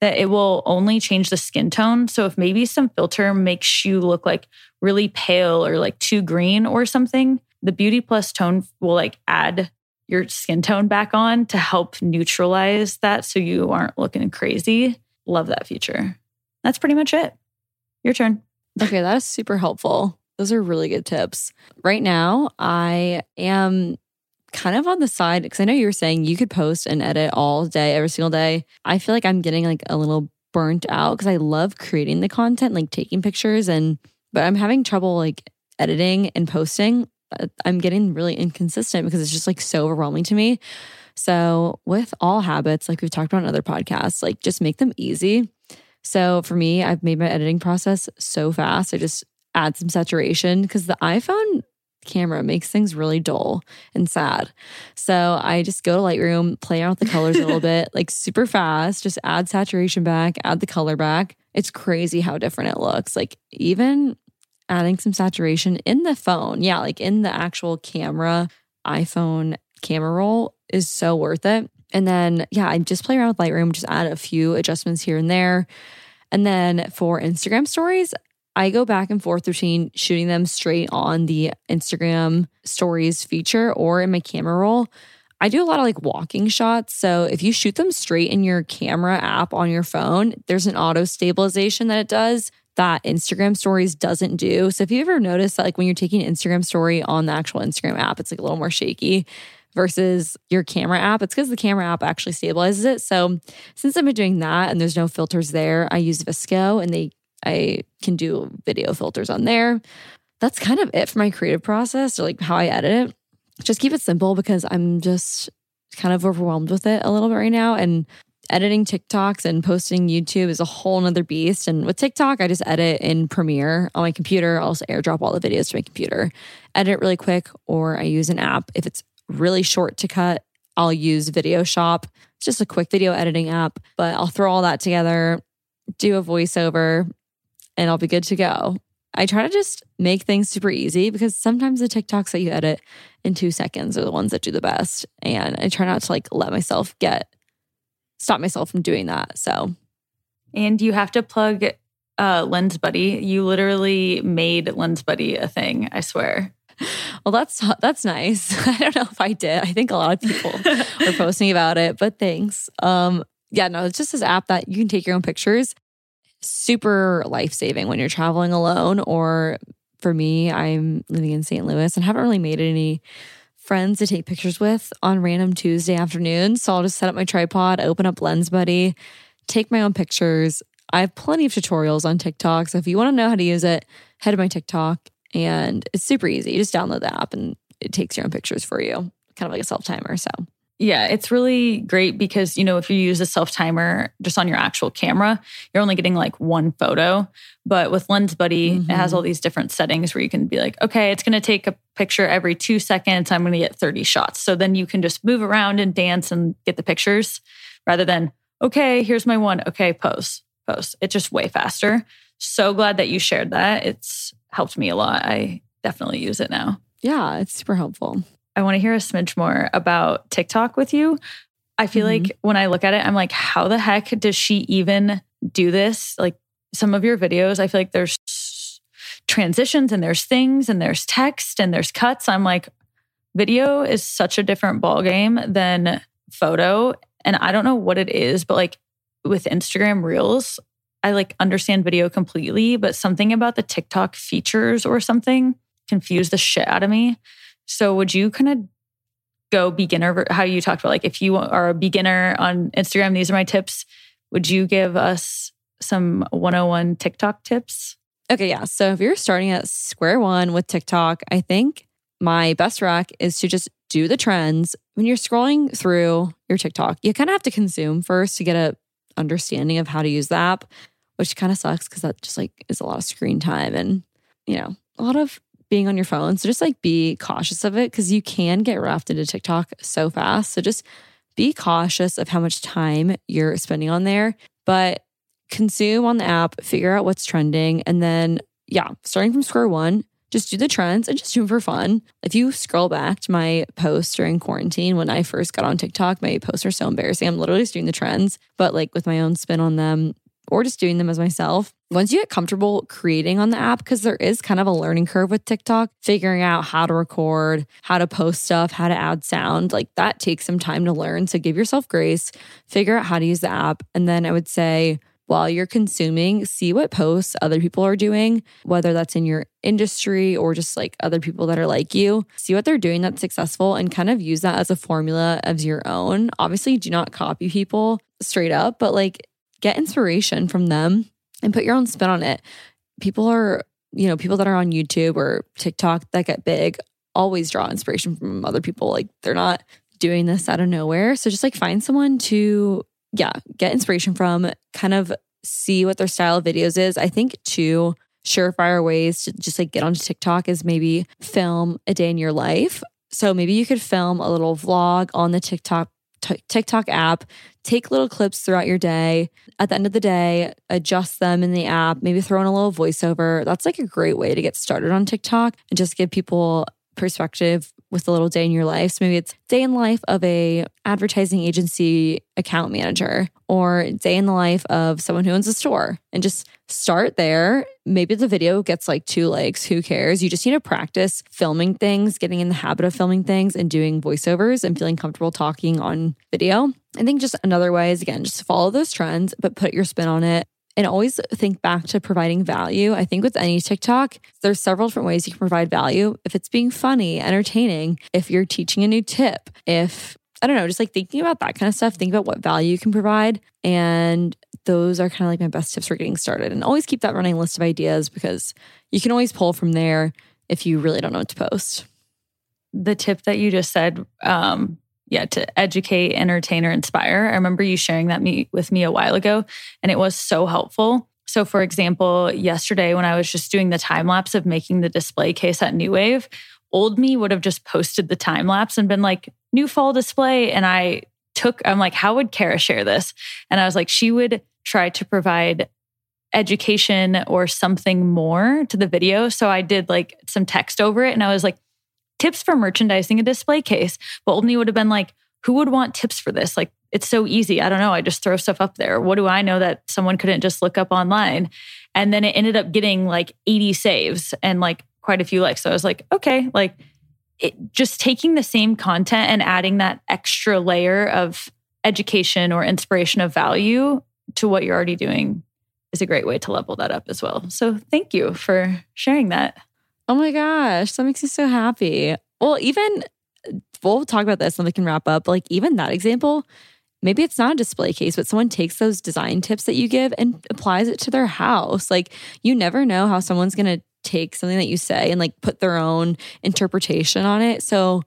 that it will only change the skin tone. So if maybe some filter makes you look like really pale or like too green or something, the Beauty Plus tone will like add your skin tone back on to help neutralize that so you aren't looking crazy. Love that feature. That's pretty much it. Your turn. Okay, that is super helpful. Those are really good tips. Right now, I am kind of on the side because I know you were saying you could post and edit all day, every single day. I feel like I'm getting like a little burnt out because I love creating the content, like taking pictures and but I'm having trouble like editing and posting. I'm getting really inconsistent because it's just like so overwhelming to me. So, with all habits, like we've talked about in other podcasts, like just make them easy. So, for me, I've made my editing process so fast. I just add some saturation because the iPhone camera makes things really dull and sad. So, I just go to Lightroom, play around with the colors a little bit, like super fast, just add saturation back, add the color back. It's crazy how different it looks. Like, even adding some saturation in the phone. Yeah, like in the actual camera, iPhone camera roll is so worth it. And then, yeah, I just play around with Lightroom, just add a few adjustments here and there. And then for Instagram stories, I go back and forth between shooting them straight on the Instagram stories feature or in my camera roll. I do a lot of like walking shots. So if you shoot them straight in your camera app on your phone, there's an auto stabilization that it does that Instagram stories doesn't do. So if you ever notice that like when you're taking an Instagram story on the actual Instagram app, it's like a little more shaky versus your camera app, it's because the camera app actually stabilizes it. So since I've been doing that and there's no filters there, I use VSCO and they I can do video filters on there. That's kind of it for my creative process or like how I edit it. Just keep it simple because I'm just kind of overwhelmed with it a little bit right now. And editing TikToks and posting YouTube is a whole nother beast. And with TikTok, I just edit in Premiere on my computer. I'll also airdrop all the videos to my computer, edit it really quick, or I use an app. If it's really short to cut, I'll use Video Shop. It's just a quick video editing app, but I'll throw all that together, do a voiceover, and I'll be good to go. I try to just make things super easy because sometimes the TikToks that you edit in two seconds are the ones that do the best. And I try not to like let myself get, stop myself from doing that. So, and you have to plug uh, Lens Buddy. You literally made Lens Buddy a thing, I swear. Well, that's that's nice. I don't know if I did. I think a lot of people were posting about it, but thanks. Um, yeah, no, it's just this app that you can take your own pictures super life saving when you're traveling alone. Or for me, I'm living in St. Louis and haven't really made any friends to take pictures with on random Tuesday afternoons. So I'll just set up my tripod, open up Lens Buddy, take my own pictures. I have plenty of tutorials on TikTok. So if you want to know how to use it, head to my TikTok and it's super easy. You just download the app and it takes your own pictures for you, kind of like a self timer. So yeah, it's really great because, you know, if you use a self timer just on your actual camera, you're only getting like one photo. But with Lens Buddy, mm-hmm. it has all these different settings where you can be like, okay, it's going to take a picture every two seconds. I'm going to get 30 shots. So then you can just move around and dance and get the pictures rather than, okay, here's my one. Okay, pose, pose. It's just way faster. So glad that you shared that. It's helped me a lot. I definitely use it now. Yeah, it's super helpful. I want to hear a smidge more about TikTok with you. I feel mm-hmm. like when I look at it, I'm like, how the heck does she even do this? Like some of your videos, I feel like there's transitions and there's things and there's text and there's cuts. I'm like, video is such a different ballgame than photo. And I don't know what it is, but like with Instagram Reels, I like understand video completely, but something about the TikTok features or something confused the shit out of me. So would you kind of go beginner how you talked about like if you are a beginner on Instagram, these are my tips. Would you give us some 101 TikTok tips? Okay, yeah. So if you're starting at square one with TikTok, I think my best rack is to just do the trends. When you're scrolling through your TikTok, you kind of have to consume first to get a understanding of how to use the app, which kind of sucks because that just like is a lot of screen time and you know, a lot of being on your phone. So just like be cautious of it because you can get wrapped into TikTok so fast. So just be cautious of how much time you're spending on there, but consume on the app, figure out what's trending. And then, yeah, starting from square one, just do the trends and just do them for fun. If you scroll back to my posts during quarantine when I first got on TikTok, my posts are so embarrassing. I'm literally just doing the trends, but like with my own spin on them or just doing them as myself. Once you get comfortable creating on the app, because there is kind of a learning curve with TikTok, figuring out how to record, how to post stuff, how to add sound, like that takes some time to learn. So give yourself grace, figure out how to use the app. And then I would say, while you're consuming, see what posts other people are doing, whether that's in your industry or just like other people that are like you. See what they're doing that's successful and kind of use that as a formula of your own. Obviously, do not copy people straight up, but like get inspiration from them and put your own spin on it. People are, you know, people that are on YouTube or TikTok that get big always draw inspiration from other people. Like they're not doing this out of nowhere. So just like find someone to, yeah, get inspiration from, kind of see what their style of videos is. I think two surefire ways to just like get onto TikTok is maybe film a day in your life. So maybe you could film a little vlog on the TikTok TikTok app, take little clips throughout your day. At the end of the day, adjust them in the app, maybe throw in a little voiceover. That's like a great way to get started on TikTok and just give people perspective with a little day in your life. So maybe it's day in life of a advertising agency account manager or day in the life of someone who owns a store and just start there. Maybe the video gets like two likes, who cares? You just need to practice filming things, getting in the habit of filming things and doing voiceovers and feeling comfortable talking on video. I think just another way is again, just follow those trends, but put your spin on it and always think back to providing value. I think with any TikTok, there's several different ways you can provide value. If it's being funny, entertaining, if you're teaching a new tip, if I don't know, just like thinking about that kind of stuff, think about what value you can provide. And those are kind of like my best tips for getting started. And always keep that running list of ideas because you can always pull from there if you really don't know what to post. The tip that you just said, um, yeah, to educate, entertain, or inspire. I remember you sharing that me with me a while ago, and it was so helpful. So, for example, yesterday when I was just doing the time lapse of making the display case at New Wave, old me would have just posted the time lapse and been like, new fall display. And I took, I'm like, how would Kara share this? And I was like, she would try to provide education or something more to the video. So I did like some text over it and I was like, tips for merchandising a display case. But me would have been like, who would want tips for this? Like, it's so easy. I don't know. I just throw stuff up there. What do I know that someone couldn't just look up online? And then it ended up getting like 80 saves and like quite a few likes. So I was like, okay, like it, just taking the same content and adding that extra layer of education or inspiration of value to what you're already doing is a great way to level that up as well. So thank you for sharing that. Oh my gosh, that makes me so happy. Well, even we'll talk about this and we can wrap up. Like, even that example, maybe it's not a display case, but someone takes those design tips that you give and applies it to their house. Like, you never know how someone's going to take something that you say and like put their own interpretation on it. So,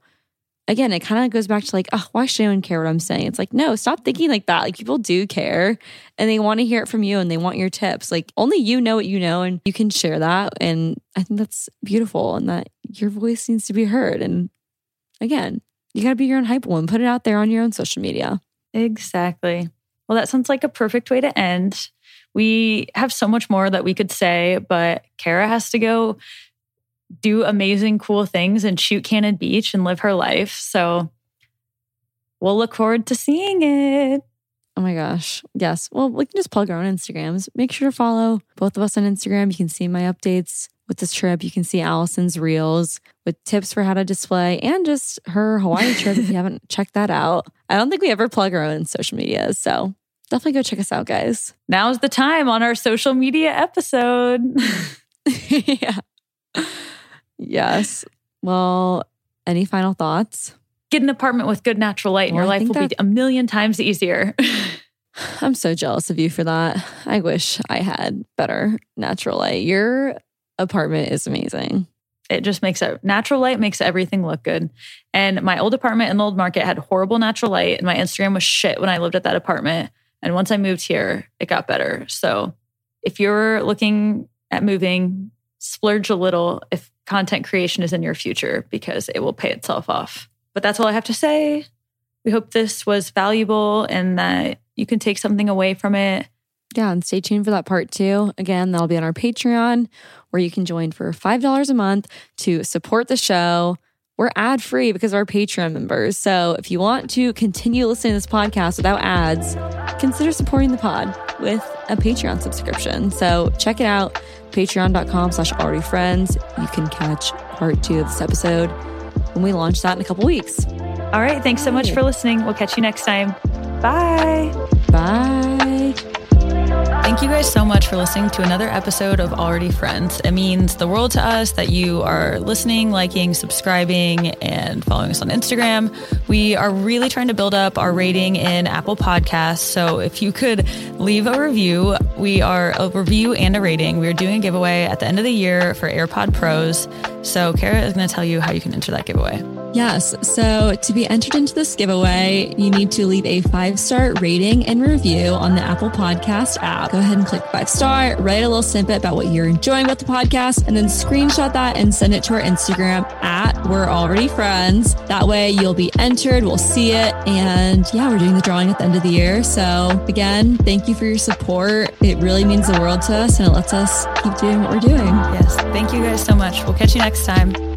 again, it kind of goes back to like, oh, why should anyone care what I'm saying? It's like, no, stop thinking like that. Like people do care and they want to hear it from you and they want your tips. Like only you know what you know and you can share that. And I think that's beautiful and that your voice needs to be heard. And again, you got to be your own hype one. Put it out there on your own social media. Exactly. Well, that sounds like a perfect way to end. We have so much more that we could say, but Kara has to go do amazing, cool things and shoot Cannon Beach and live her life. So we'll look forward to seeing it. Oh my gosh. Yes. Well, we can just plug our own Instagrams. Make sure to follow both of us on Instagram. You can see my updates with this trip. You can see Allison's reels with tips for how to display and just her Hawaii trip if you haven't checked that out. I don't think we ever plug our own social media. So definitely go check us out, guys. Now's the time on our social media episode. yeah. Yes. Well, any final thoughts? Get an apartment with good natural light, and well, your life will that... be a million times easier. I'm so jealous of you for that. I wish I had better natural light. Your apartment is amazing. It just makes it natural light makes everything look good. And my old apartment in the old market had horrible natural light, and my Instagram was shit when I lived at that apartment. And once I moved here, it got better. So if you're looking at moving, splurge a little if content creation is in your future because it will pay itself off. But that's all I have to say. We hope this was valuable and that you can take something away from it. Yeah, and stay tuned for that part two. Again, that'll be on our Patreon where you can join for $5 a month to support the show. We're ad free because of our Patreon members. So if you want to continue listening to this podcast without ads, consider supporting the pod with a Patreon subscription. So check it out patreon.com slash already friends. You can catch part two of this episode when we launch that in a couple weeks. All right. Thanks so much for listening. We'll catch you next time. Bye. Bye. Thank you guys so much for listening to another episode of Already Friends. It means the world to us that you are listening, liking, subscribing, and following us on Instagram. We are really trying to build up our rating in Apple Podcasts. So if you could leave a review, we are a review and a rating. We are doing a giveaway at the end of the year for AirPod Pros. So Kara is going to tell you how you can enter that giveaway. Yes. So to be entered into this giveaway, you need to leave a five star rating and review on the Apple Podcast app. Go ahead and click five star, write a little snippet about what you're enjoying about the podcast, and then screenshot that and send it to our Instagram at We're Already Friends. That way you'll be entered, we'll see it. And yeah, we're doing the drawing at the end of the year. So again, thank you for your support. It really means the world to us and it lets us keep doing what we're doing. Yes. Thank you guys so much. We'll catch you next time.